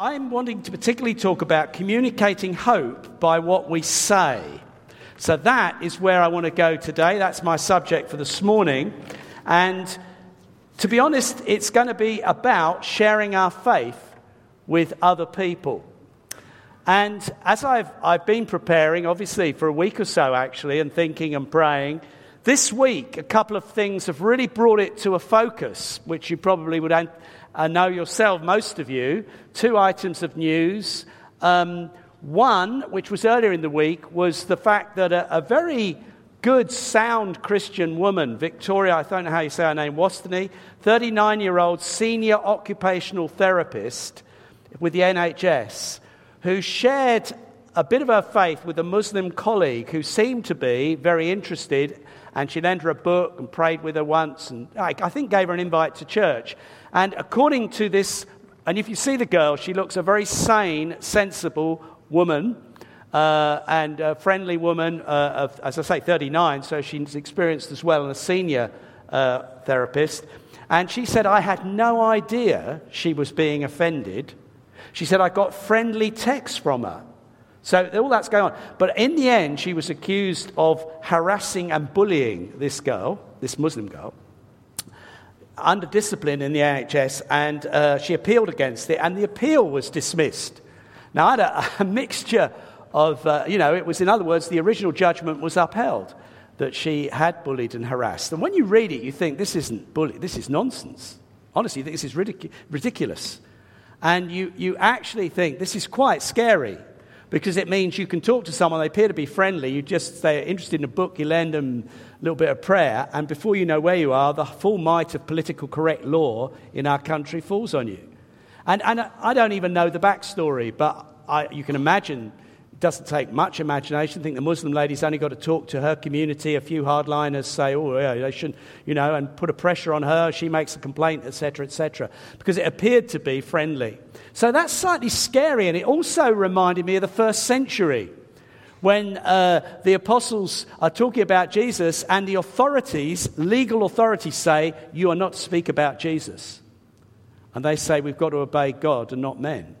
I'm wanting to particularly talk about communicating hope by what we say. So that is where I want to go today. That's my subject for this morning. And to be honest, it's going to be about sharing our faith with other people. And as I've, I've been preparing, obviously, for a week or so actually, and thinking and praying, this week a couple of things have really brought it to a focus, which you probably would uh, know yourself, most of you, two items of news. Um, one, which was earlier in the week, was the fact that a, a, very good, sound Christian woman, Victoria, I don't know how you say her name, Wasteney, 39 year old senior occupational therapist with the NHS, who shared a bit of her faith with a Muslim colleague who seemed to be very interested. And she lent her a book and prayed with her once, and I think gave her an invite to church. And according to this, and if you see the girl, she looks a very sane, sensible woman. Uh, and a friendly woman uh, of, as I say, 39, so she's experienced as well and a senior uh, therapist. And she said, I had no idea she was being offended. She said, I got friendly texts from her. So all that's going on. But in the end, she was accused of harassing and bullying this girl, this Muslim girl under discipline in the NHS, and uh, she appealed against it, and the appeal was dismissed. Now, I had a, a mixture of, uh, you know, it was, in other words, the original judgment was upheld that she had bullied and harassed. And when you read it, you think, this isn't bully, this is nonsense. Honestly, this is ridic- ridiculous. And you, you actually think this is quite scary because it means you can talk to someone, they appear to be friendly, you just they're interested in a book, you lend them little bit of prayer, and before you know where you are, the full might of political correct law in our country falls on you. And, and I don't even know the backstory, but I, you can imagine it doesn't take much imagination. I think the Muslim lady's only got to talk to her community. A few hardliners say, oh, yeah, they shouldn't, you know, and put a pressure on her. She makes a complaint, etc., etc., because it appeared to be friendly. So that's slightly scary, and it also reminded me of the first century when uh, the apostles are talking about Jesus and the authorities, legal authorities, say, You are not to speak about Jesus. And they say, We've got to obey God and not men.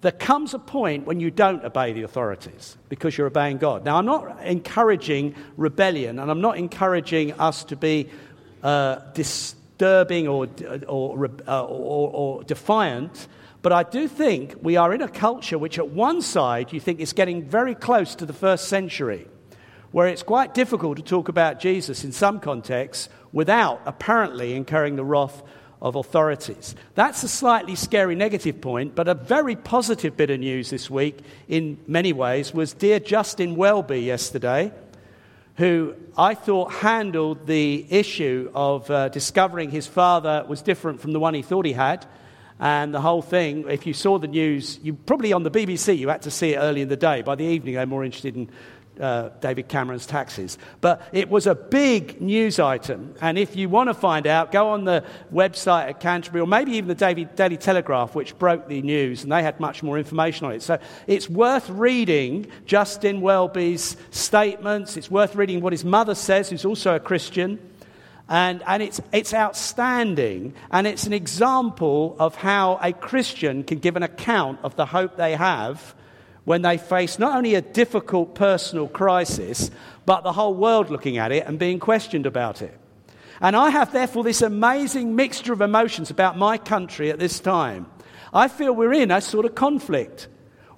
There comes a point when you don't obey the authorities because you're obeying God. Now, I'm not encouraging rebellion and I'm not encouraging us to be uh, disturbing or, or, or, or defiant but I do think we are in a culture which, at one side, you think is getting very close to the first century, where it's quite difficult to talk about Jesus in some contexts without apparently incurring the wrath of authorities. That's a slightly scary negative point, but a very positive bit of news this week, in many ways, was dear Justin Welby yesterday, who I thought handled the issue of uh, discovering his father was different from the one he thought he had and the whole thing, if you saw the news, you probably on the BBC, you had to see it early in the day. By the evening, they're more interested in uh, David Cameron's taxes. But it was a big news item. And if you want to find out, go on the website at Canterbury or maybe even the Daily, Daily Telegraph, which broke the news, and they had much more information on it. So it's worth reading Justin Welby's statements. It's worth reading what his mother says, who's also a Christian. And, and it's, it's outstanding. And it's an example of how a Christian can give an account of the hope they have when they face not only a difficult personal crisis, but the whole world looking at it and being questioned about it. And I have, therefore, this amazing mixture of emotions about my country at this time. I feel we're in a sort of conflict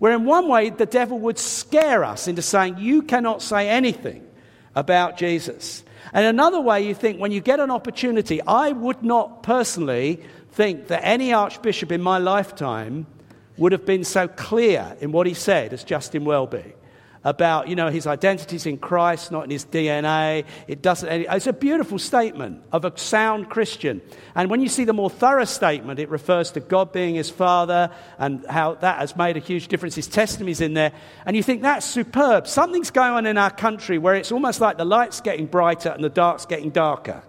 where, in one way, the devil would scare us into saying, You cannot say anything about Jesus. And another way you think, when you get an opportunity, I would not personally think that any archbishop in my lifetime would have been so clear in what he said as Justin Welby about, you know, his identity's in Christ, not in his DNA. It doesn't, it's a beautiful statement of a sound Christian. And when you see the more thorough statement, it refers to God being his father and how that has made a huge difference. His testimony's in there. And you think that's superb. Something's going on in our country where it's almost like the light's getting brighter and the dark's getting darker.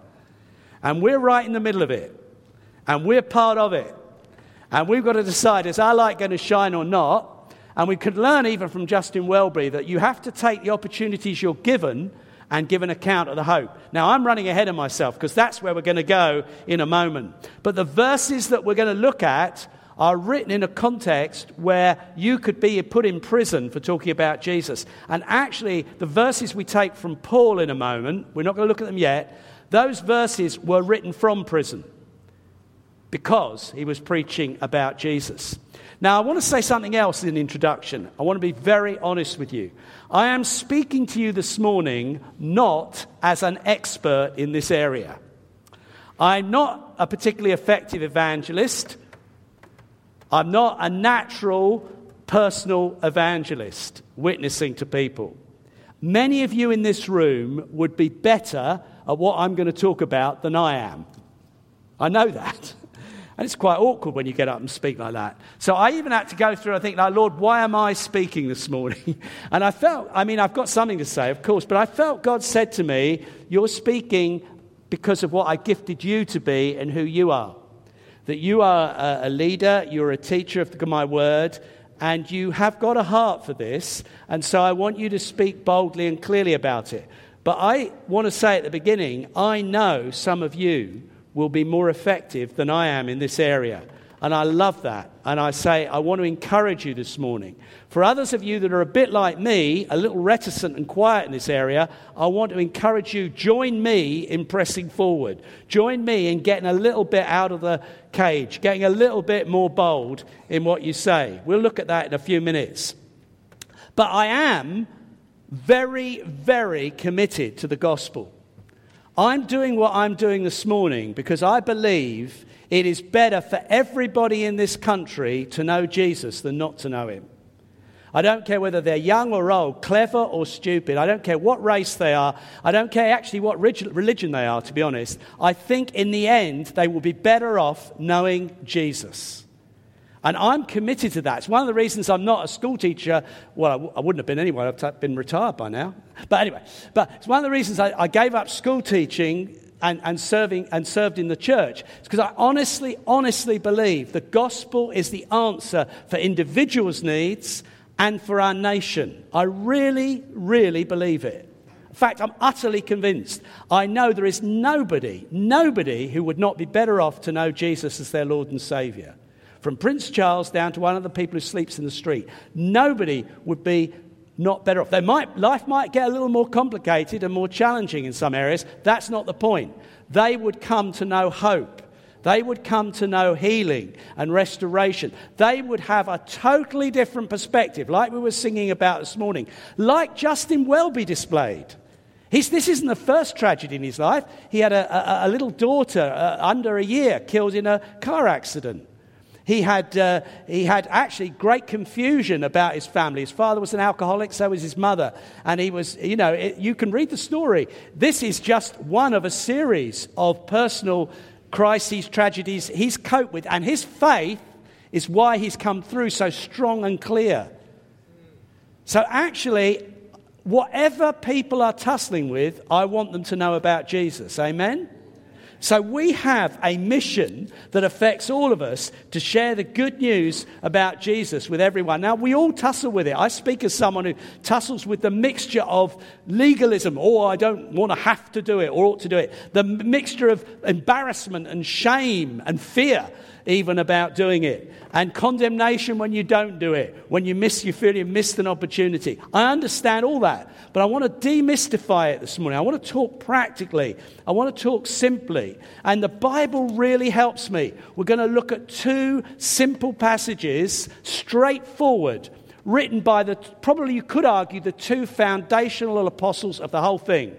And we're right in the middle of it. And we're part of it. And we've got to decide is our light going to shine or not? And we could learn even from Justin Welby that you have to take the opportunities you're given and give an account of the hope. Now, I'm running ahead of myself because that's where we're going to go in a moment. But the verses that we're going to look at are written in a context where you could be put in prison for talking about Jesus. And actually, the verses we take from Paul in a moment, we're not going to look at them yet, those verses were written from prison because he was preaching about Jesus. Now, I want to say something else in introduction. I want to be very honest with you. I am speaking to you this morning not as an expert in this area. I'm not a particularly effective evangelist. I'm not a natural personal evangelist witnessing to people. Many of you in this room would be better at what I'm going to talk about than I am. I know that. And it's quite awkward when you get up and speak like that. So I even had to go through, and think, like, Lord, why am I speaking this morning? And I felt, I mean, I've got something to say, of course, but I felt God said to me, You're speaking because of what I gifted you to be and who you are. That you are a leader, you're a teacher of my word, and you have got a heart for this. And so I want you to speak boldly and clearly about it. But I want to say at the beginning, I know some of you will be more effective than I am in this area. And I love that. And I say, I want to encourage you this morning. For others of you that are a bit like me, a little reticent and quiet in this area, I want to encourage you, join me in pressing forward. Join me in getting a little bit out of the cage, getting a little bit more bold in what you say. We'll look at that in a few minutes. But I am very, very committed to the gospel. I'm doing what I'm doing this morning because I believe it is better for everybody in this country to know Jesus than not to know him. I don't care whether they're young or old, clever or stupid. I don't care what race they are. I don't care actually what religion they are, to be honest. I think in the end they will be better off knowing Jesus. And I'm committed to that. It's one of the reasons I'm not a school teacher. Well, I wouldn't have been anyway. I've been retired by now. But anyway, but it's one of the reasons I, I gave up school teaching and, and, serving and served in the church. It's because I honestly, honestly believe the gospel is the answer for individuals' needs and for our nation. I really, really believe it. In fact, I'm utterly convinced. I know there is nobody, nobody who would not be better off to know Jesus as their Lord and Savior from Prince Charles down to one of the people who sleeps in the street. Nobody would be not better off. They might, life might get a little more complicated and more challenging in some areas. That's not the point. They would come to know hope. They would come to know healing and restoration. They would have a totally different perspective, like we were singing about this morning, like Justin Welby displayed. He's, this isn't the first tragedy in his life. He had a, a, a little daughter uh, under a year killed in a car accident. He had, uh, he had actually great confusion about his family. His father was an alcoholic, so was his mother. And he was, you know, it, you can read the story. This is just one of a series of personal crises, tragedies he's coped with. And his faith is why he's come through so strong and clear. So actually, whatever people are tussling with, I want them to know about Jesus. Amen? So we have a mission that affects all of us to share the good news about Jesus with everyone. Now, we all tussle with it. I speak as someone who tussles with the mixture of legalism, or oh, I don't want to have to do it, or ought to do it, the mixture of embarrassment and shame and fear even about doing it. And condemnation when you don't do it, when you miss, you feel you missed an opportunity. I understand all that, but I want to demystify it this morning. I want to talk practically. I want to talk simply. And the Bible really helps me. We're going to look at two simple passages, straightforward, written by the, probably you could argue, the two foundational apostles of the whole thing.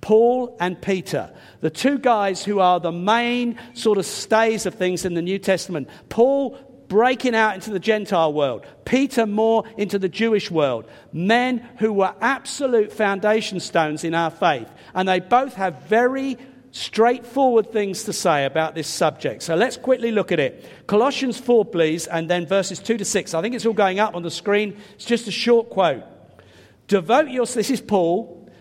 Paul and Peter, the two guys who are the main sort of stays of things in the New Testament. Paul breaking out into the Gentile world, Peter more into the Jewish world. Men who were absolute foundation stones in our faith. And they both have very straightforward things to say about this subject. So let's quickly look at it. Colossians 4, please, and then verses 2 to 6. I think it's all going up on the screen. It's just a short quote. Devote yourself, this is Paul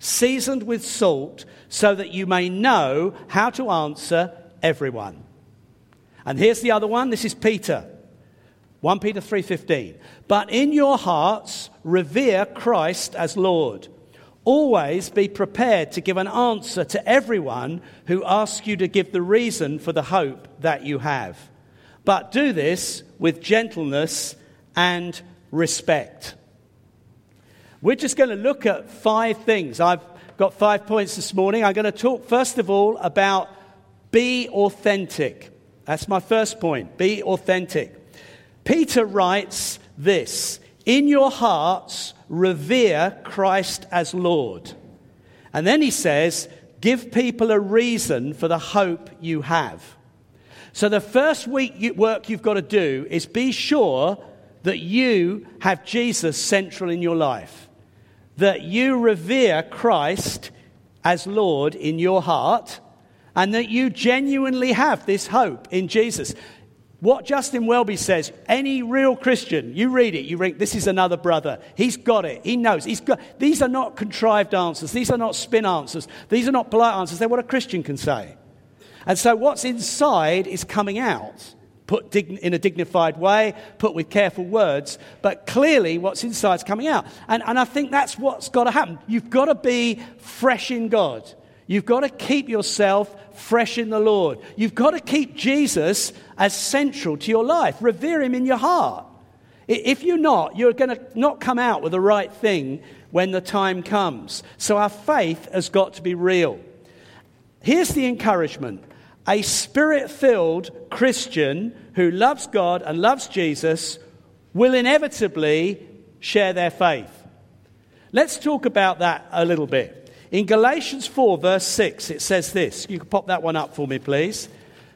seasoned with salt, so that you may know how to answer everyone. And here's the other one. This is Peter. 1 Peter 3:15. But in your hearts revere Christ as Lord. Always be prepared to give an answer to everyone who asks you to give the reason for the hope that you have. But do this with gentleness and respect. We're just going to look at five things. I've got five points this morning. I'm going to talk, first of all, about be authentic. That's my first point. Be authentic. Peter writes this In your hearts, revere Christ as Lord. And then he says, Give people a reason for the hope you have. So, the first week work you've got to do is be sure that you have Jesus central in your life, that you revere Christ as Lord in your heart, and that you genuinely have this hope in Jesus. What Justin Welby says, any real Christian, you read it, you think this is another brother. He's got it. He knows. He's got, these are not contrived answers. These are not spin answers. These are not polite answers. They're what a Christian can say. And so what's inside is coming out, put in a dignified way, put with careful words, but clearly what's inside is coming out. And, and I think that's what's got to happen. You've got to be fresh in God. You've got to keep yourself fresh in the Lord. You've got to keep Jesus as central to your life. Revere him in your heart. If you're not, you're going to not come out with the right thing when the time comes. So our faith has got to be real. Here's the encouragement a spirit filled Christian who loves God and loves Jesus will inevitably share their faith. Let's talk about that a little bit. In Galatians 4, verse 6, it says this. You can pop that one up for me, please.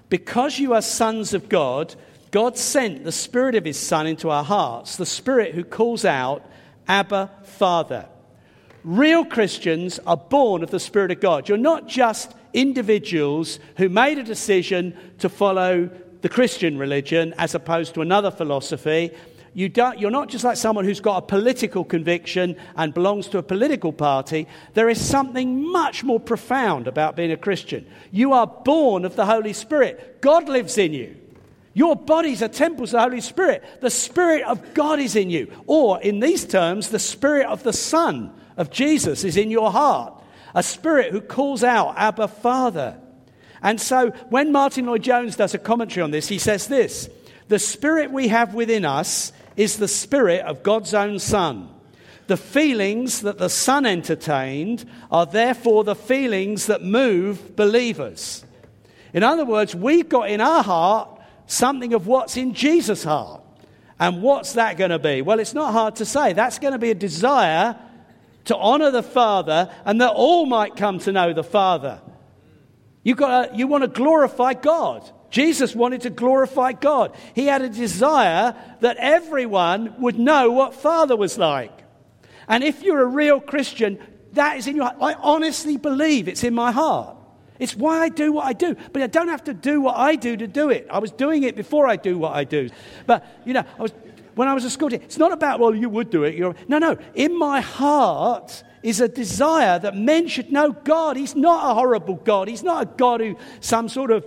Because you are sons of God, God sent the Spirit of His Son into our hearts, the Spirit who calls out, Abba, Father. Real Christians are born of the Spirit of God. You're not just individuals who made a decision to follow the Christian religion as opposed to another philosophy you don't, you're not just like someone who's got a political conviction and belongs to a political party. There is something much more profound about being a Christian. You are born of the Holy Spirit, God lives in you. Your bodies are temples of the Holy Spirit. The Spirit of God is in you. Or, in these terms, the Spirit of the Son of Jesus is in your heart. A Spirit who calls out, Abba, Father. And so, when Martyn Lloyd-Jones does a commentary on this, he says this The Spirit we have within us is the Spirit of God's own Son. The feelings that the Son entertained are therefore the feelings that move believers. In other words, we've got in our heart something of what's in Jesus' heart. And what's that going to be? Well, it's not hard to say. That's going to be a desire to honor the Father and that all might come to know the Father. You've got you want to glorify God. Jesus wanted to glorify God. He had a desire that everyone would know what Father was like. And if you're a real Christian, that is in your heart. I honestly believe it's in my heart. It's why I do what I do. But I don't have to do what I do to do it. I was doing it before I do what I do. But, you know, I was, when I was a school teacher, it's not about, well, you would do it. You're, no, no. In my heart is a desire that men should know God. He's not a horrible God. He's not a God who, some sort of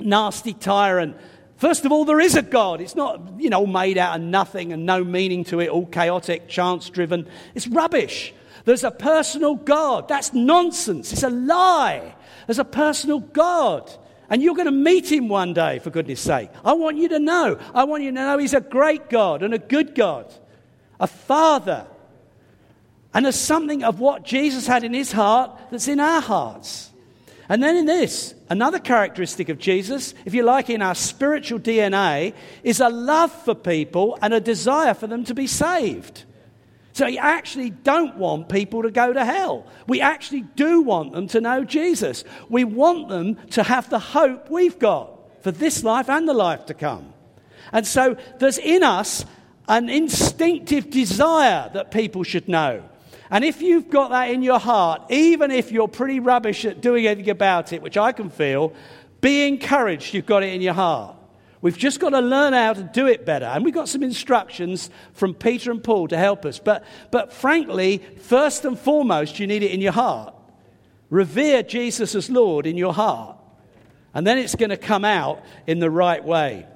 nasty tyrant. First of all, there is a God. It's not, you know, made out of nothing and no meaning to it, all chaotic, chance driven. It's rubbish. There's a personal God. That's nonsense. It's a lie. There's a personal God. And you're going to meet him one day, for goodness sake. I want you to know. I want you to know he's a great God and a good God, a father. And there's something of what Jesus had in his heart that's in our hearts. And then in this, another characteristic of Jesus, if you like, in our spiritual DNA, is a love for people and a desire for them to be saved. So we actually don't want people to go to hell. We actually do want them to know Jesus. We want them to have the hope we've got for this life and the life to come. And so there's in us an instinctive desire that people should know. And if you've got that in your heart, even if you're pretty rubbish at doing anything about it, which I can feel, be encouraged you've got it in your heart. We've just got to learn how to do it better. And we've got some instructions from Peter and Paul to help us. But, but frankly, first and foremost, you need it in your heart. Revere Jesus as Lord in your heart. And then it's going to come out in the right way.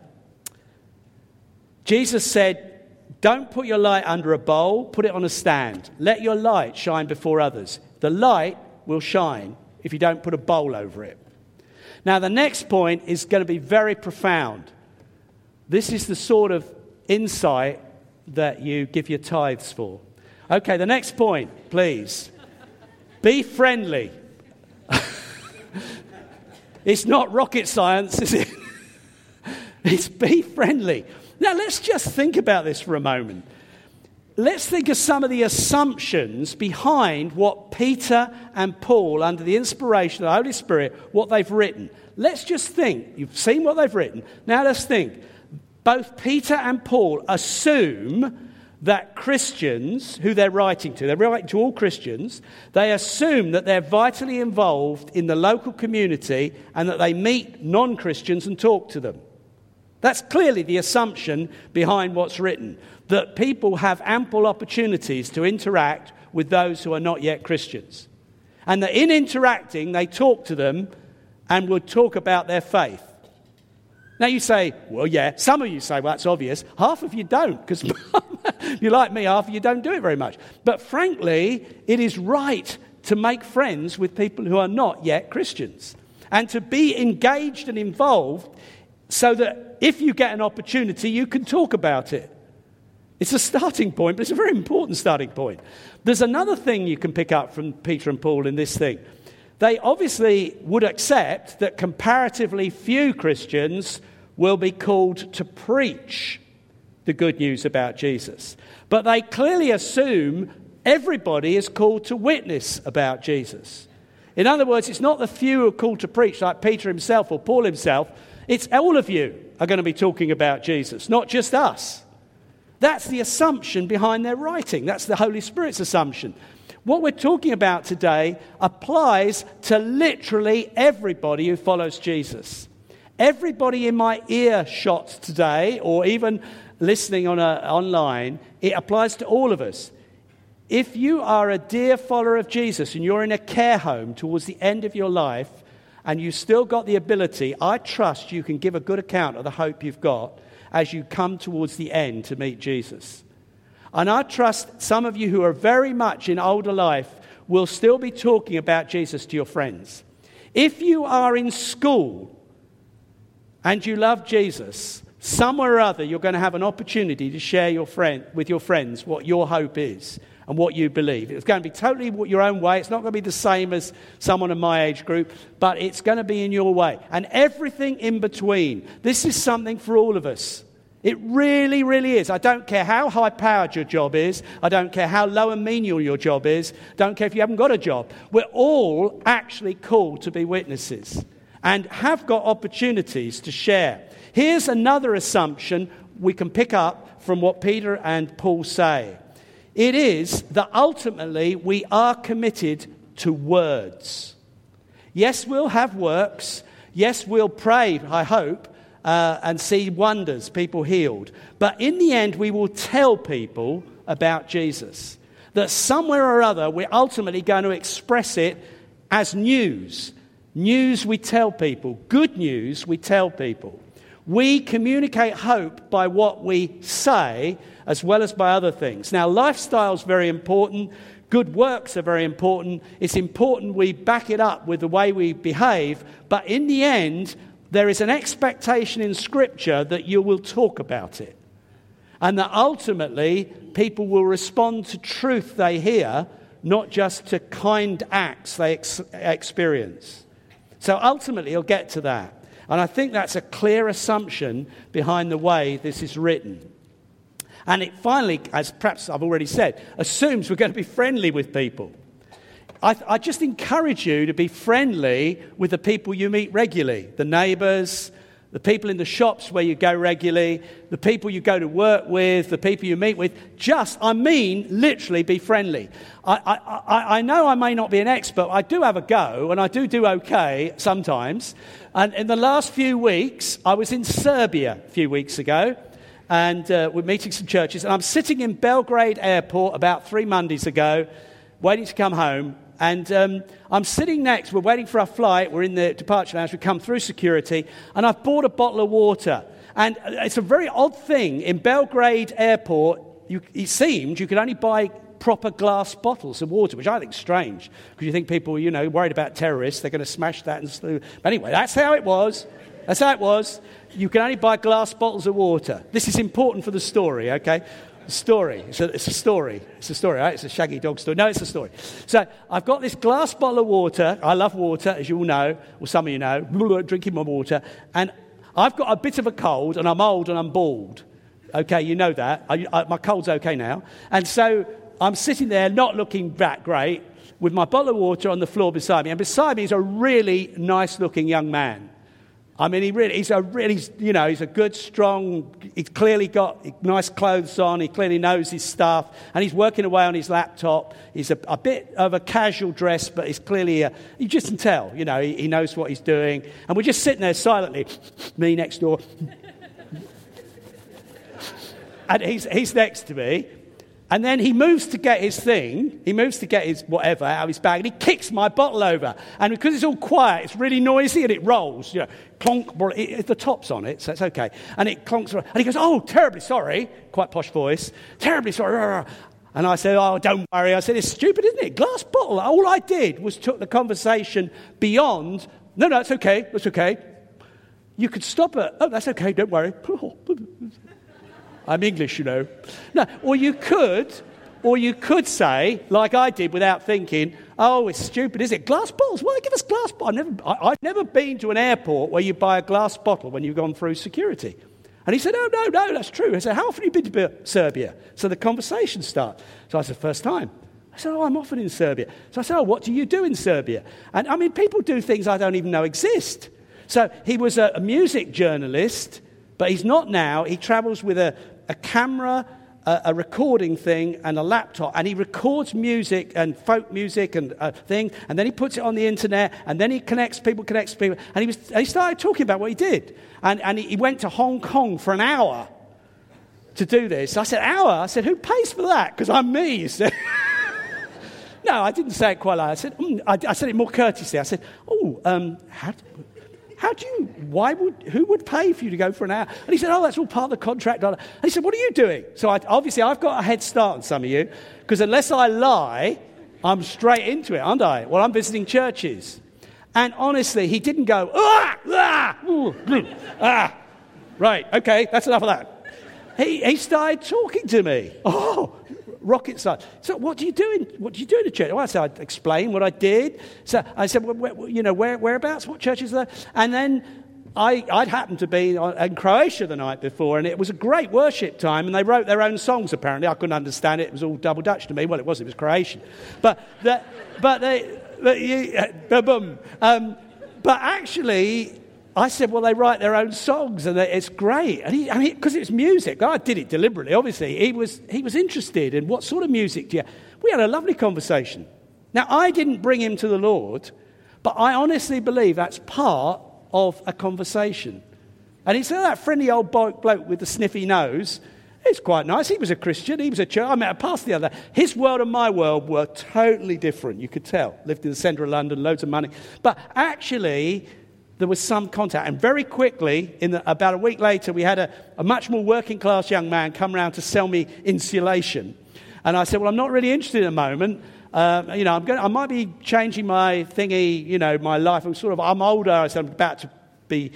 Jesus said, Don't put your light under a bowl, put it on a stand. Let your light shine before others. The light will shine if you don't put a bowl over it. Now, the next point is going to be very profound. This is the sort of insight that you give your tithes for. Okay, the next point, please. Be friendly. it's not rocket science, is it? it's be friendly. Now, let's just think about this for a moment. Let's think of some of the assumptions behind what Peter and Paul, under the inspiration of the Holy Spirit, what they've written. Let's just think. You've seen what they've written. Now let's think. Both Peter and Paul assume that Christians, who they're writing to, they're writing to all Christians, they assume that they're vitally involved in the local community and that they meet non Christians and talk to them. That's clearly the assumption behind what's written that people have ample opportunities to interact with those who are not yet Christians. And that in interacting, they talk to them and would talk about their faith. Now you say, well, yeah. Some of you say, well, that's obvious. Half of you don't, because you're like me, half of you don't do it very much. But frankly, it is right to make friends with people who are not yet Christians and to be engaged and involved so that if you get an opportunity, you can talk about it. It's a starting point, but it's a very important starting point. There's another thing you can pick up from Peter and Paul in this thing. They obviously would accept that comparatively few Christians will be called to preach the good news about Jesus. But they clearly assume everybody is called to witness about Jesus. In other words, it's not the few who are called to preach, like Peter himself or Paul himself. It's all of you are going to be talking about Jesus, not just us. That's the assumption behind their writing. That's the Holy Spirit's assumption. What we're talking about today applies to literally everybody who follows Jesus. Everybody in my earshot today, or even listening on a, online, it applies to all of us. If you are a dear follower of Jesus and you're in a care home towards the end of your life, and you've still got the ability, I trust you can give a good account of the hope you've got as you come towards the end to meet Jesus. And I trust some of you who are very much in older life will still be talking about Jesus to your friends. If you are in school and you love Jesus, somewhere or other you're going to have an opportunity to share your friend, with your friends what your hope is and what you believe. It's going to be totally your own way. It's not going to be the same as someone in my age group, but it's going to be in your way. And everything in between. This is something for all of us. It really, really is. I don't care how high powered your job is. I don't care how low and menial your job is. Don't care if you haven't got a job. We're all actually called to be witnesses and have got opportunities to share. Here's another assumption we can pick up from what Peter and Paul say it is that ultimately we are committed to words. Yes, we'll have works. Yes, we'll pray, I hope, uh, and see wonders, people healed. But in the end, we will tell people about Jesus. That somewhere or other, we're ultimately going to express it as news. News we tell people, good news we tell people. We communicate hope by what we say as well as by other things. Now, lifestyle is very important. Good works are very important. It's important we back it up with the way we behave. But in the end, there is an expectation in Scripture that you will talk about it. And that ultimately, people will respond to truth they hear, not just to kind acts they ex- experience. So ultimately, you'll get to that. And I think that's a clear assumption behind the way this is written. And it finally, as perhaps I've already said, assumes we're going to be friendly with people. I, I just encourage you to be friendly with the people you meet regularly the neighbours, the people in the shops where you go regularly, the people you go to work with, the people you meet with. Just, I mean, literally be friendly. I, I, I know I may not be an expert, I do have a go, and I do do okay sometimes. And in the last few weeks, I was in Serbia a few weeks ago, and uh, we're meeting some churches, and I'm sitting in Belgrade Airport about three Mondays ago, waiting to come home, and um, I'm sitting next, we're waiting for our flight, we're in the departure lounge, we come through security, and I've bought a bottle of water. And it's a very odd thing. In Belgrade Airport, you, it seemed you could only buy proper glass bottles of water, which I think is strange, because you think people, you know, worried about terrorists, they're going to smash that and slew. But anyway, that's how it was. That's how it was. You can only buy glass bottles of water. This is important for the story, okay? Story. It's a, it's a, story. It's a story, right? It's a shaggy dog story. No, it's a story. So I've got this glass bottle of water. I love water, as you all know, or some of you know, drinking my water. And I've got a bit of a cold, and I'm old and I'm bald. Okay, you know that. I, I, my cold's okay now. And so I'm sitting there not looking that great with my bottle of water on the floor beside me. And beside me is a really nice looking young man. I mean, he really, he's a really, you know, he's a good, strong, he's clearly got nice clothes on, he clearly knows his stuff, and he's working away on his laptop. He's a, a bit of a casual dress, but he's clearly, a, you just can tell, you know, he, he knows what he's doing. And we're just sitting there silently, me next door. and he's, he's next to me, and then he moves to get his thing, he moves to get his whatever out of his bag, and he kicks my bottle over. And because it's all quiet, it's really noisy and it rolls. You know, clonk, it, the top's on it, so it's okay. And it clonks. And he goes, Oh, terribly sorry. Quite posh voice. Terribly sorry. And I said, Oh, don't worry. I said, It's stupid, isn't it? Glass bottle. All I did was took the conversation beyond, No, no, it's okay. It's okay. You could stop it. Oh, that's okay. Don't worry. I'm English, you know. No, or you could, or you could say, like I did without thinking, oh, it's stupid, is it? Glass bottles? Why give us glass bottles? I've never, I, have never been to an airport where you buy a glass bottle when you've gone through security. And he said, oh, no, no, that's true. I said, how often have you been to Serbia? So the conversation starts. So I said, first time. I said, oh, I'm often in Serbia. So I said, oh, what do you do in Serbia? And I mean, people do things I don't even know exist. So he was a, a music journalist, but he's not now. He travels with a, a camera, a, a, recording thing, and a laptop, and he records music and folk music and uh, thing, and then he puts it on the internet, and then he connects people, connects people, and he, was, and he started talking about what he did, and, and he, he went to Hong Kong for an hour to do this. I said, hour? I said, who pays for that? Because I'm me, you said. no, I didn't say it quite like that. I said, mm, I, I, said it more courteously. I said, oh, um, how, how do you, why would, who would pay for you to go for an hour? And he said, Oh, that's all part of the contract. And he said, What are you doing? So I, obviously, I've got a head start on some of you, because unless I lie, I'm straight into it, aren't I? Well, I'm visiting churches. And honestly, he didn't go, ah, ah, ah. Right, okay, that's enough of that. He, he started talking to me. Oh, rocket science. So what do you do in, what do you do in a church? Well, I said, I'd explain what I did. So I said, well, where, you know, where, whereabouts, what churches there? And then I, would happened to be in Croatia the night before, and it was a great worship time, and they wrote their own songs, apparently. I couldn't understand it. It was all double Dutch to me. Well, it was, it was Croatian. But, the, but they, but, you. Um, but actually, I said, well, they write their own songs and it's great. And he, I mean, because it's music. I did it deliberately, obviously. He was, he was interested in what sort of music do you We had a lovely conversation. Now, I didn't bring him to the Lord, but I honestly believe that's part of a conversation. And he said, that friendly old bloke with the sniffy nose, it's quite nice. He was a Christian. He was a church. I met a pastor the other day. His world and my world were totally different. You could tell. Lived in the centre of London, loads of money. But actually, there was some contact. And very quickly, in the, about a week later, we had a, a much more working class young man come around to sell me insulation. And I said, Well, I'm not really interested at the moment. Uh, you know, I'm going I might be changing my thingy, you know, my life. I'm sort of, I'm older. I said, I'm about to be,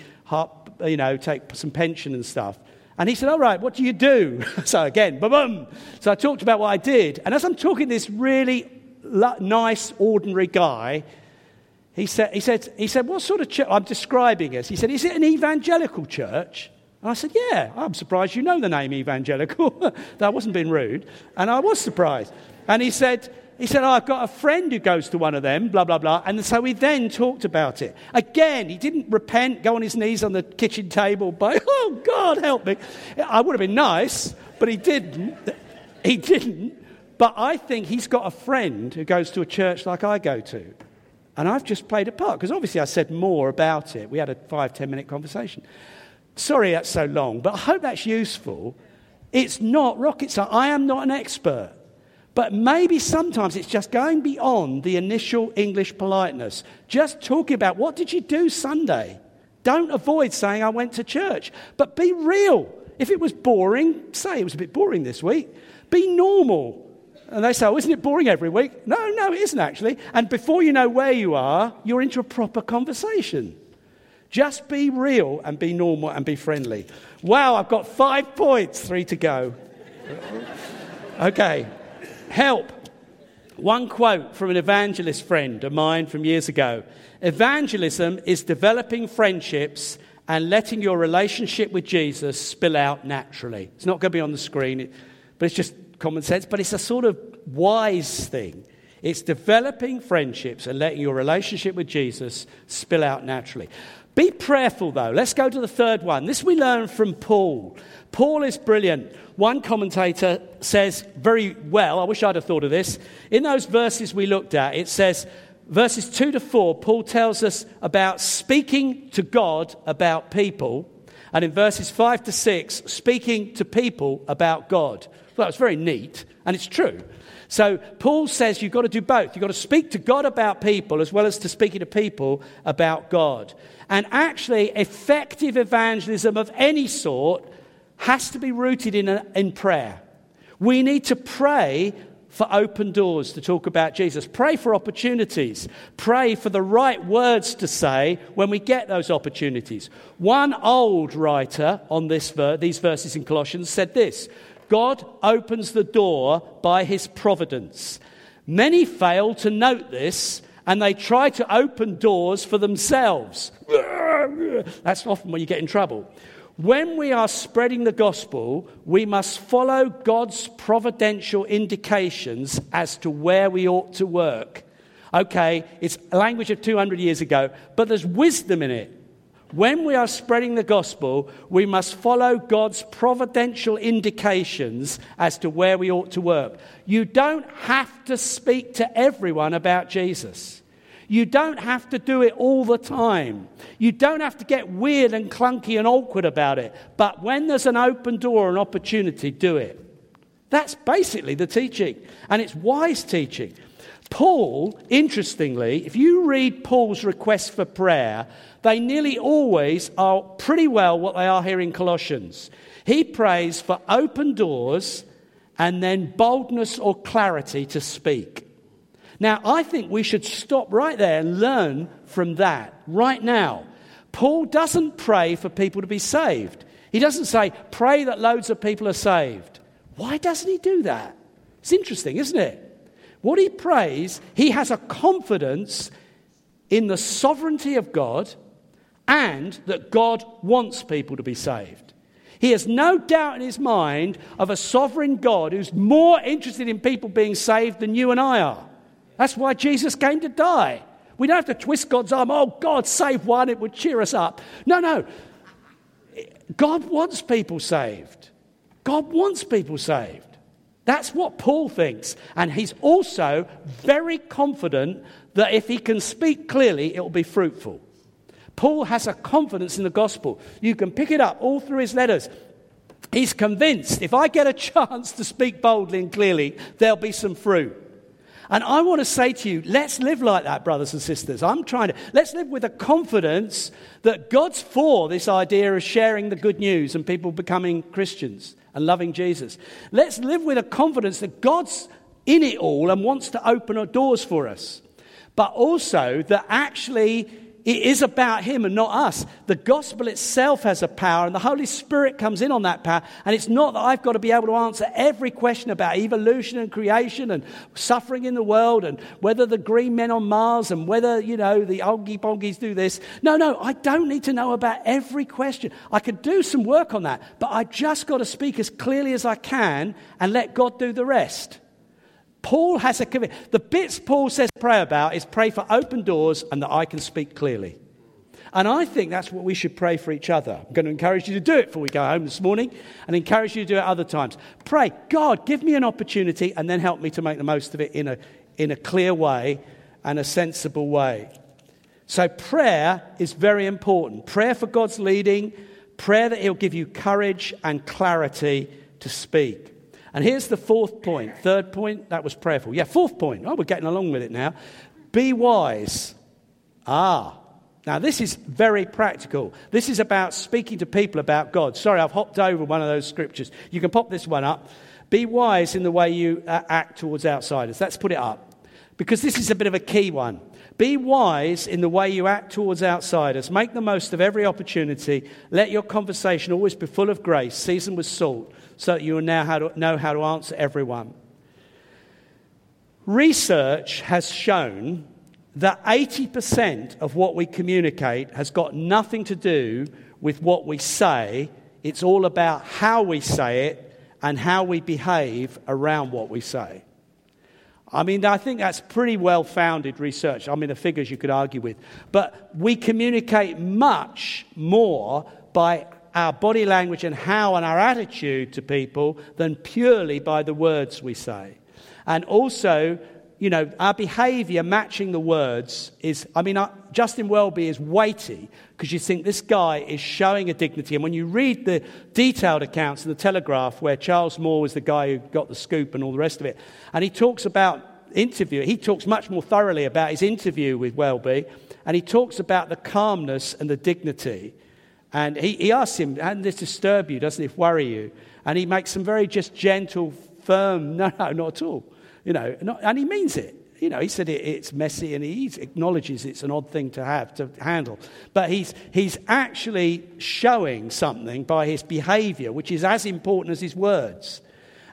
you know, take some pension and stuff. And he said, All right, what do you do? so again, boom, boom. So I talked about what I did. And as I'm talking, this really nice, ordinary guy he said, he said, he said What sort of church? I'm describing it. He said, Is it an evangelical church? And I said, Yeah, I'm surprised you know the name evangelical. that wasn't being rude. And I was surprised. And he said, he said, oh, I've got a friend who goes to one of them, blah, blah, blah. And so we then talked about it. Again, he didn't repent, go on his knees on the kitchen table, but, oh, God, help me. I would have been nice, but he didn't. He didn't. But I think he's got a friend who goes to a church like I go to. And I've just played a part, because obviously I said more about it. We had a five, ten minute conversation. Sorry that's so long, but I hope that's useful. It's not rocket science. I am not an expert. But maybe sometimes it's just going beyond the initial English politeness. Just talking about what did you do Sunday? Don't avoid saying I went to church, but be real. If it was boring, say it was a bit boring this week. Be normal. And they say, oh, isn't it boring every week? No, no, it isn't actually. And before you know where you are, you're into a proper conversation. Just be real and be normal and be friendly. Wow, I've got five points, three to go. okay. Help. One quote from an evangelist friend of mine from years ago Evangelism is developing friendships and letting your relationship with Jesus spill out naturally. It's not going to be on the screen, but it's just common sense, but it's a sort of wise thing. It's developing friendships and letting your relationship with Jesus spill out naturally. Be prayerful, though. Let's go to the third one. This we learn from Paul. Paul is brilliant. One commentator says very well, I wish I'd have thought of this. In those verses we looked at, it says, verses 2 to 4, Paul tells us about speaking to God about people. And in verses 5 to 6, speaking to people about God. Well, it's very neat, and it's true. So Paul says you've got to do both. You've got to speak to God about people as well as to speaking to people about God. And actually, effective evangelism of any sort has to be rooted in, a, in prayer. We need to pray for open doors to talk about Jesus. Pray for opportunities. Pray for the right words to say when we get those opportunities. One old writer on this ver- these verses in Colossians said this God opens the door by his providence. Many fail to note this and they try to open doors for themselves. That's often when you get in trouble. When we are spreading the gospel, we must follow God's providential indications as to where we ought to work. Okay, it's language of 200 years ago, but there's wisdom in it. When we are spreading the gospel, we must follow God's providential indications as to where we ought to work. You don't have to speak to everyone about Jesus. You don't have to do it all the time. You don't have to get weird and clunky and awkward about it. But when there's an open door or an opportunity, do it. That's basically the teaching. And it's wise teaching. Paul, interestingly, if you read Paul's requests for prayer, they nearly always are pretty well what they are here in Colossians. He prays for open doors and then boldness or clarity to speak. Now, I think we should stop right there and learn from that right now. Paul doesn't pray for people to be saved. He doesn't say, pray that loads of people are saved. Why doesn't he do that? It's interesting, isn't it? What he prays, he has a confidence in the sovereignty of God and that God wants people to be saved. He has no doubt in his mind of a sovereign God who's more interested in people being saved than you and I are. That's why Jesus came to die. We don't have to twist God's arm. Oh, God, save one, it would cheer us up. No, no. God wants people saved. God wants people saved. That's what Paul thinks. And he's also very confident that if he can speak clearly, it will be fruitful. Paul has a confidence in the gospel. You can pick it up all through his letters. He's convinced if I get a chance to speak boldly and clearly, there'll be some fruit. And I want to say to you, let's live like that, brothers and sisters. I'm trying to, let's live with a confidence that God's for this idea of sharing the good news and people becoming Christians and loving Jesus. Let's live with a confidence that God's in it all and wants to open our doors for us. But also that actually it is about Him and not us. The gospel itself has a power, and the Holy Spirit comes in on that power. And it's not that I've got to be able to answer every question about evolution and creation and suffering in the world and whether the green men on Mars and whether, you know, the Ongy Bongies do this. No, no, I don't need to know about every question. I could do some work on that, but I just got to speak as clearly as I can and let God do the rest. Paul has a commitment. The bits Paul says pray about is pray for open doors and that I can speak clearly. And I think that's what we should pray for each other. I'm going to encourage you to do it before we go home this morning and encourage you to do it other times. Pray, God, give me an opportunity and then help me to make the most of it in a, in a clear way and a sensible way. So, prayer is very important. Prayer for God's leading, prayer that He'll give you courage and clarity to speak. And here's the fourth point. Third point, that was prayerful. Yeah, fourth point. Oh, we're getting along with it now. Be wise. Ah, now, this is very practical. This is about speaking to people about God. Sorry, I've hopped over one of those scriptures. You can pop this one up. Be wise in the way you uh, act towards outsiders. Let's put it up. Because this is a bit of a key one. Be wise in the way you act towards outsiders. Make the most of every opportunity. Let your conversation always be full of grace, seasoned with salt, so that you will now how to, know how to answer everyone. Research has shown that 80% of what we communicate has got nothing to do with what we say. It's all about how we say it and how we behave around what we say. I mean, I think that's pretty well founded research. I mean, the figures you could argue with. But we communicate much more by our body language and how and our attitude to people than purely by the words we say. And also, you know, our behavior matching the words is, I mean, uh, Justin Welby is weighty because you think this guy is showing a dignity. And when you read the detailed accounts in the Telegraph, where Charles Moore was the guy who got the scoop and all the rest of it, and he talks about interview, he talks much more thoroughly about his interview with Welby, and he talks about the calmness and the dignity. And he, he asks him, Hasn't this disturb you? Doesn't it worry you? And he makes some very just gentle, firm, no, no, not at all you know, not, and he means it. You know, he said it, it's messy and he acknowledges it's an odd thing to have, to handle. But he's, he's actually showing something by his behavior, which is as important as his words.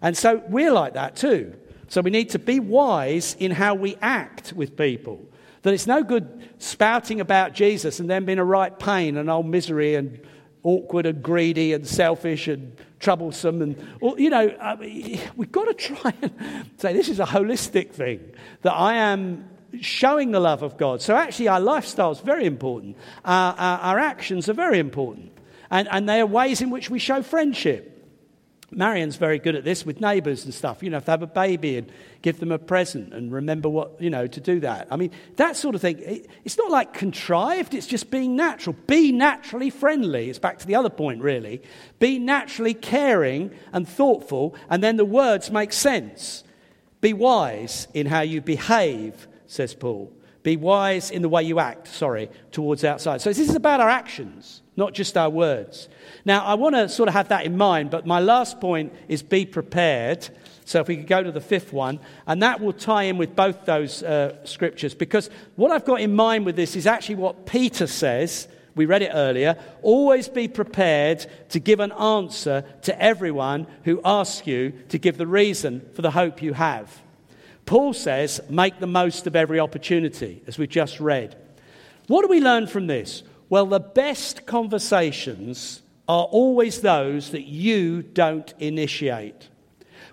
And so we're like that too. So we need to be wise in how we act with people. That it's no good spouting about Jesus and then being a right pain and old misery and awkward and greedy and selfish and troublesome. And, you know, I mean, we've got to try and say this is a holistic thing, that I am showing the love of God. So actually, our lifestyle is very important, our, our, our actions are very important. And, and they are ways in which we show friendship. Marion's very good at this with neighbours and stuff. You know, if they have a baby and give them a present and remember what, you know, to do that. I mean, that sort of thing. it's not like contrived, it's just being natural. Be naturally friendly. It's back to the other point, really. Be naturally caring and thoughtful, and then the words make sense. Be wise in how you behave, says Paul. Be wise in the way you act, sorry, towards outside. So this is about our actions, not just our words. Now, I want to sort of have that in mind, but my last point is be prepared. So if we could go to the fifth one, and that will tie in with both those uh, scriptures, because what I've got in mind with this is actually what Peter says. We read it earlier. Always be prepared to give an answer to everyone who asks you to give the reason for the hope you have. Paul says, make the most of every opportunity, as we just read. What do we learn from this? Well, the best conversations are always those that you don't initiate.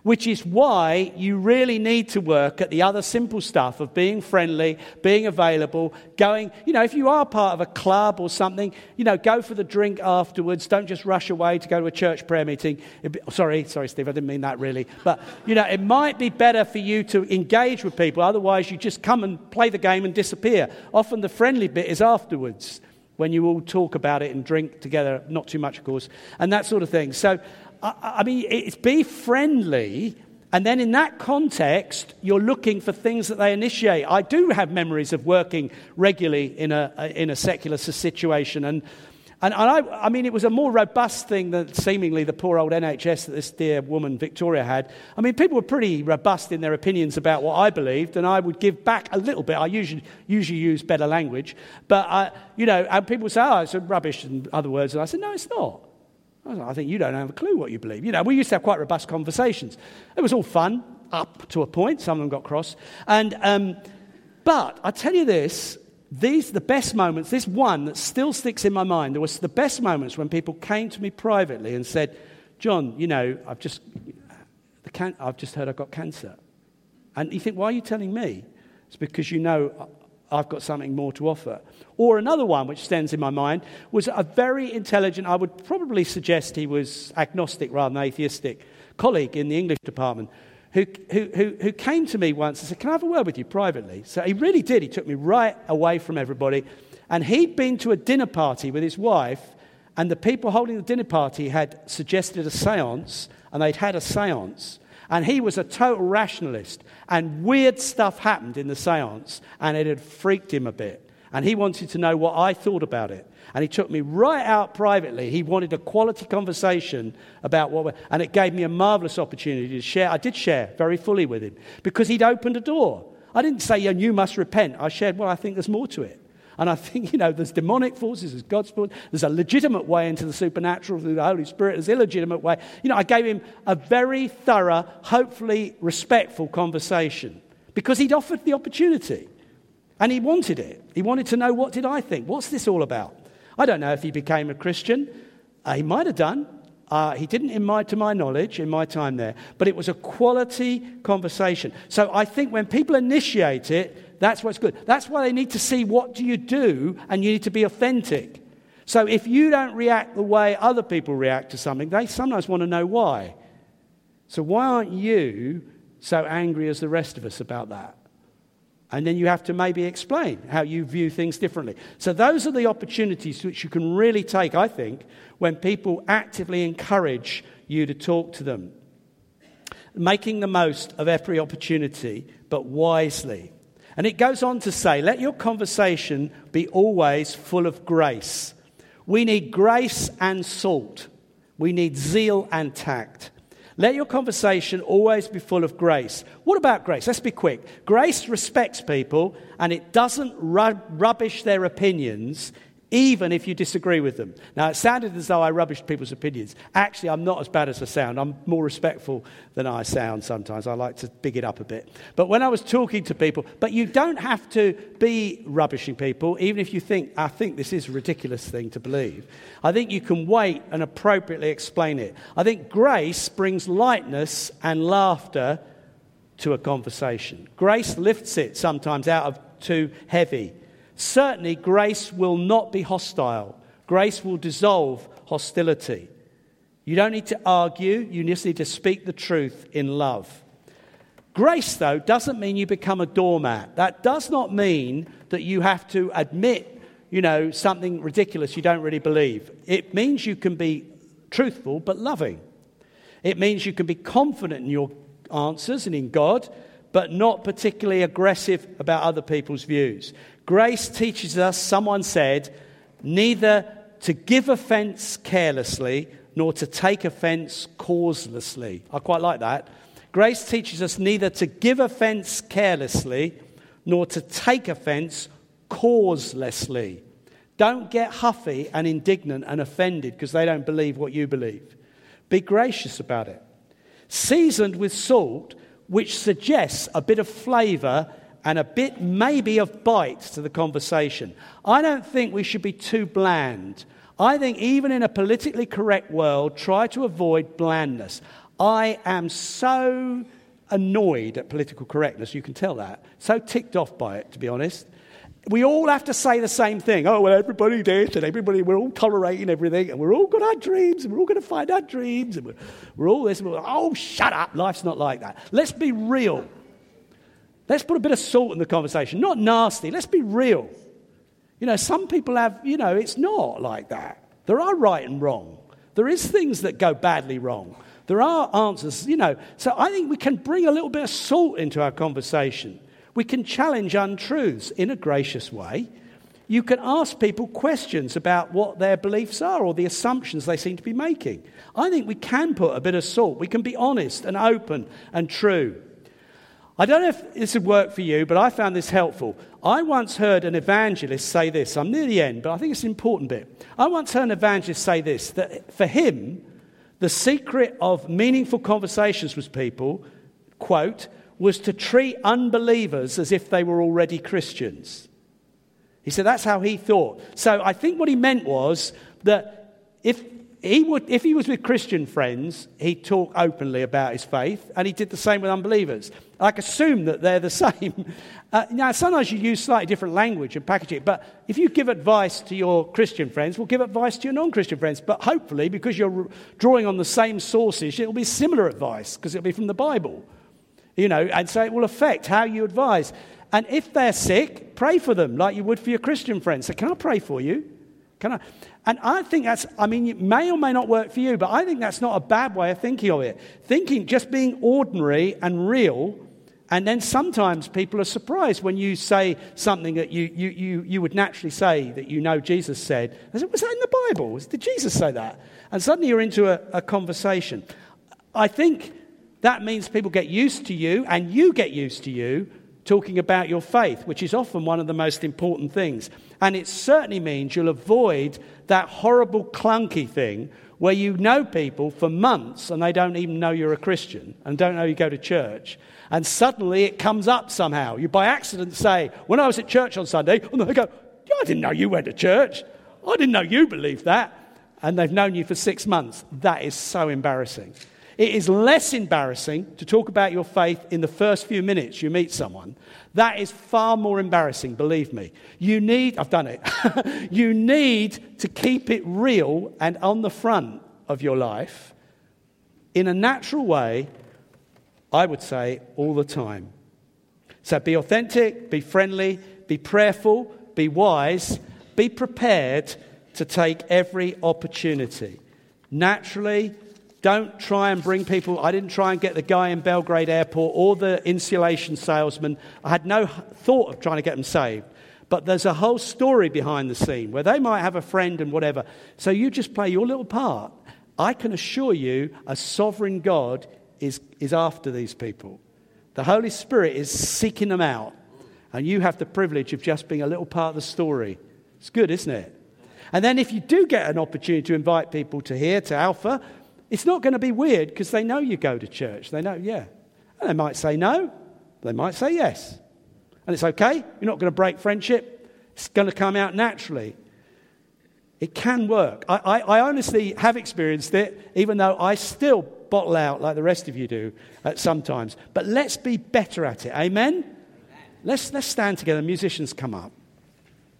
Which is why you really need to work at the other simple stuff of being friendly, being available, going, you know, if you are part of a club or something, you know, go for the drink afterwards. Don't just rush away to go to a church prayer meeting. Be, sorry, sorry, Steve, I didn't mean that really. But, you know, it might be better for you to engage with people. Otherwise, you just come and play the game and disappear. Often the friendly bit is afterwards when you all talk about it and drink together, not too much, of course, and that sort of thing. So, I, I mean, it's be friendly, and then in that context, you're looking for things that they initiate. I do have memories of working regularly in a, in a secular situation, and and, I, I, mean, it was a more robust thing than seemingly the poor old NHS that this dear woman, Victoria, had. I mean, people were pretty robust in their opinions about what I believed, and I would give back a little bit. I usually, usually use better language. But, I, you know, and people say, oh, it's rubbish, in other words. And I said, no, it's not. I think you don't have a clue what you believe. You know, we used to have quite robust conversations. It was all fun, up to a point. Some of them got cross. And, um, but I tell you this these, the best moments, this one that still sticks in my mind, there was the best moments when people came to me privately and said, John, you know, I've just, can- I've just heard I've got cancer. And you think, why are you telling me? It's because you know I've got something more to offer. Or another one which stands in my mind was a very intelligent, I would probably suggest he was agnostic rather than atheistic, colleague in the English department who, who, who, came to me once and said, Can I have a word with you privately? So he really did. He took me right away from everybody. And he'd been to a dinner party with his wife, and the people holding the dinner party had suggested a seance, and they'd had a seance. And he was a total rationalist. And weird stuff happened in the seance, and it had freaked him a bit. And he wanted to know what I thought about it. And he took me right out privately. He wanted a quality conversation about what, and it gave me a marvelous opportunity to share. I did share very fully with him because he'd opened a door. I didn't say, yeah, you must repent. I shared, well, I think there's more to it. And I think, you know, there's demonic forces, there's God's forces, there's a legitimate way into the supernatural through the Holy Spirit, there's illegitimate way. You know, I gave him a very thorough, hopefully respectful conversation because he'd offered the opportunity. And he wanted it. He wanted to know what did I think? What's this all about? I don't know if he became a Christian. Uh, he might have done. Uh, he didn't, in my, to my knowledge, in my time there. But it was a quality conversation. So I think when people initiate it, that's what's good. That's why they need to see what do you do, and you need to be authentic. So if you don't react the way other people react to something, they sometimes want to know why. So why aren't you so angry as the rest of us about that? And then you have to maybe explain how you view things differently. So, those are the opportunities which you can really take, I think, when people actively encourage you to talk to them. Making the most of every opportunity, but wisely. And it goes on to say, let your conversation be always full of grace. We need grace and salt, we need zeal and tact. Let your conversation always be full of grace. What about grace? Let's be quick. Grace respects people and it doesn't rub- rubbish their opinions, even if you disagree with them. Now, it sounded as though I rubbished people's opinions. Actually, I'm not as bad as I sound. I'm more respectful than I sound sometimes. I like to big it up a bit. But when I was talking to people, but you don't have to be rubbishing people, even if you think, I think this is a ridiculous thing to believe. I think you can wait and appropriately explain it. I think grace brings lightness and laughter to a conversation. Grace lifts it sometimes out of too heavy. Certainly, grace will not be hostile. Grace will dissolve hostility. You don't need to argue, you just need to speak the truth in love. Grace, though, doesn't mean you become a doormat. That does not mean that you have to admit, you know, something ridiculous you don't really believe. It means you can be truthful but loving. It means you can be confident in your answers and in God, but not particularly aggressive about other people's views. Grace teaches us, someone said, neither to give offense carelessly nor to take offense causelessly. I quite like that. Grace teaches us neither to give offense carelessly nor to take offense causelessly. Don't get huffy and indignant and offended because they don't believe what you believe. Be gracious about it. Seasoned with salt, which suggests a bit of flavor and a bit maybe of bite to the conversation. I don't think we should be too bland. I think even in a politically correct world, try to avoid blandness. I am so annoyed at political correctness, you can tell that. So ticked off by it, to be honest. We all have to say the same thing. Oh, well, everybody this and everybody, we're all tolerating everything and we're all got our dreams and we're all going to find our dreams and we're, we're all this. We're, oh, shut up. Life's not like that. Let's be real. Let's put a bit of salt in the conversation. Not nasty. Let's be real. You know, some people have, you know, it's not like that. There are right and wrong. There is things that go badly wrong. There are answers, you know. So I think we can bring a little bit of salt into our conversation. We can challenge untruths in a gracious way. You can ask people questions about what their beliefs are or the assumptions they seem to be making. I think we can put a bit of salt. We can be honest and open and true. I don't know if this would work for you, but I found this helpful. I once heard an evangelist say this. I'm near the end, but I think it's an important bit. I once heard an evangelist say this that for him, the secret of meaningful conversations with people, quote, was to treat unbelievers as if they were already Christians. He said that's how he thought. So I think what he meant was that if he would, if he was with Christian friends, he'd talk openly about his faith, and he did the same with unbelievers. I assume that they're the same. Uh, now, sometimes you use slightly different language and package it, but if you give advice to your Christian friends, we'll give advice to your non Christian friends. But hopefully, because you're drawing on the same sources, it'll be similar advice, because it'll be from the Bible. You know, and so it will affect how you advise. And if they're sick, pray for them like you would for your Christian friends. So, can I pray for you? Can I? And I think that's, I mean, it may or may not work for you, but I think that's not a bad way of thinking of it. Thinking just being ordinary and real and then sometimes people are surprised when you say something that you, you, you, you would naturally say that you know Jesus said. They say, Was that in the Bible? Did Jesus say that? And suddenly you're into a, a conversation. I think that means people get used to you and you get used to you talking about your faith, which is often one of the most important things. And it certainly means you'll avoid that horrible, clunky thing where you know people for months and they don't even know you're a Christian and don't know you go to church and suddenly it comes up somehow. You by accident say, When I was at church on Sunday, and they go, I didn't know you went to church. I didn't know you believed that. And they've known you for six months. That is so embarrassing. It is less embarrassing to talk about your faith in the first few minutes you meet someone. That is far more embarrassing, believe me. You need, I've done it, you need to keep it real and on the front of your life in a natural way I would say all the time. So be authentic, be friendly, be prayerful, be wise, be prepared to take every opportunity. Naturally, don't try and bring people. I didn't try and get the guy in Belgrade Airport or the insulation salesman. I had no thought of trying to get them saved. But there's a whole story behind the scene where they might have a friend and whatever. So you just play your little part. I can assure you, a sovereign God is, is after these people. The Holy Spirit is seeking them out. And you have the privilege of just being a little part of the story. It's good, isn't it? And then if you do get an opportunity to invite people to here, to Alpha, it's not going to be weird because they know you go to church. They know, yeah. And they might say no, they might say yes. And it's okay. You're not going to break friendship. It's going to come out naturally. It can work. I, I, I honestly have experienced it, even though I still bottle out like the rest of you do at sometimes. But let's be better at it. Amen? Amen. Let's, let's stand together. Musicians come up.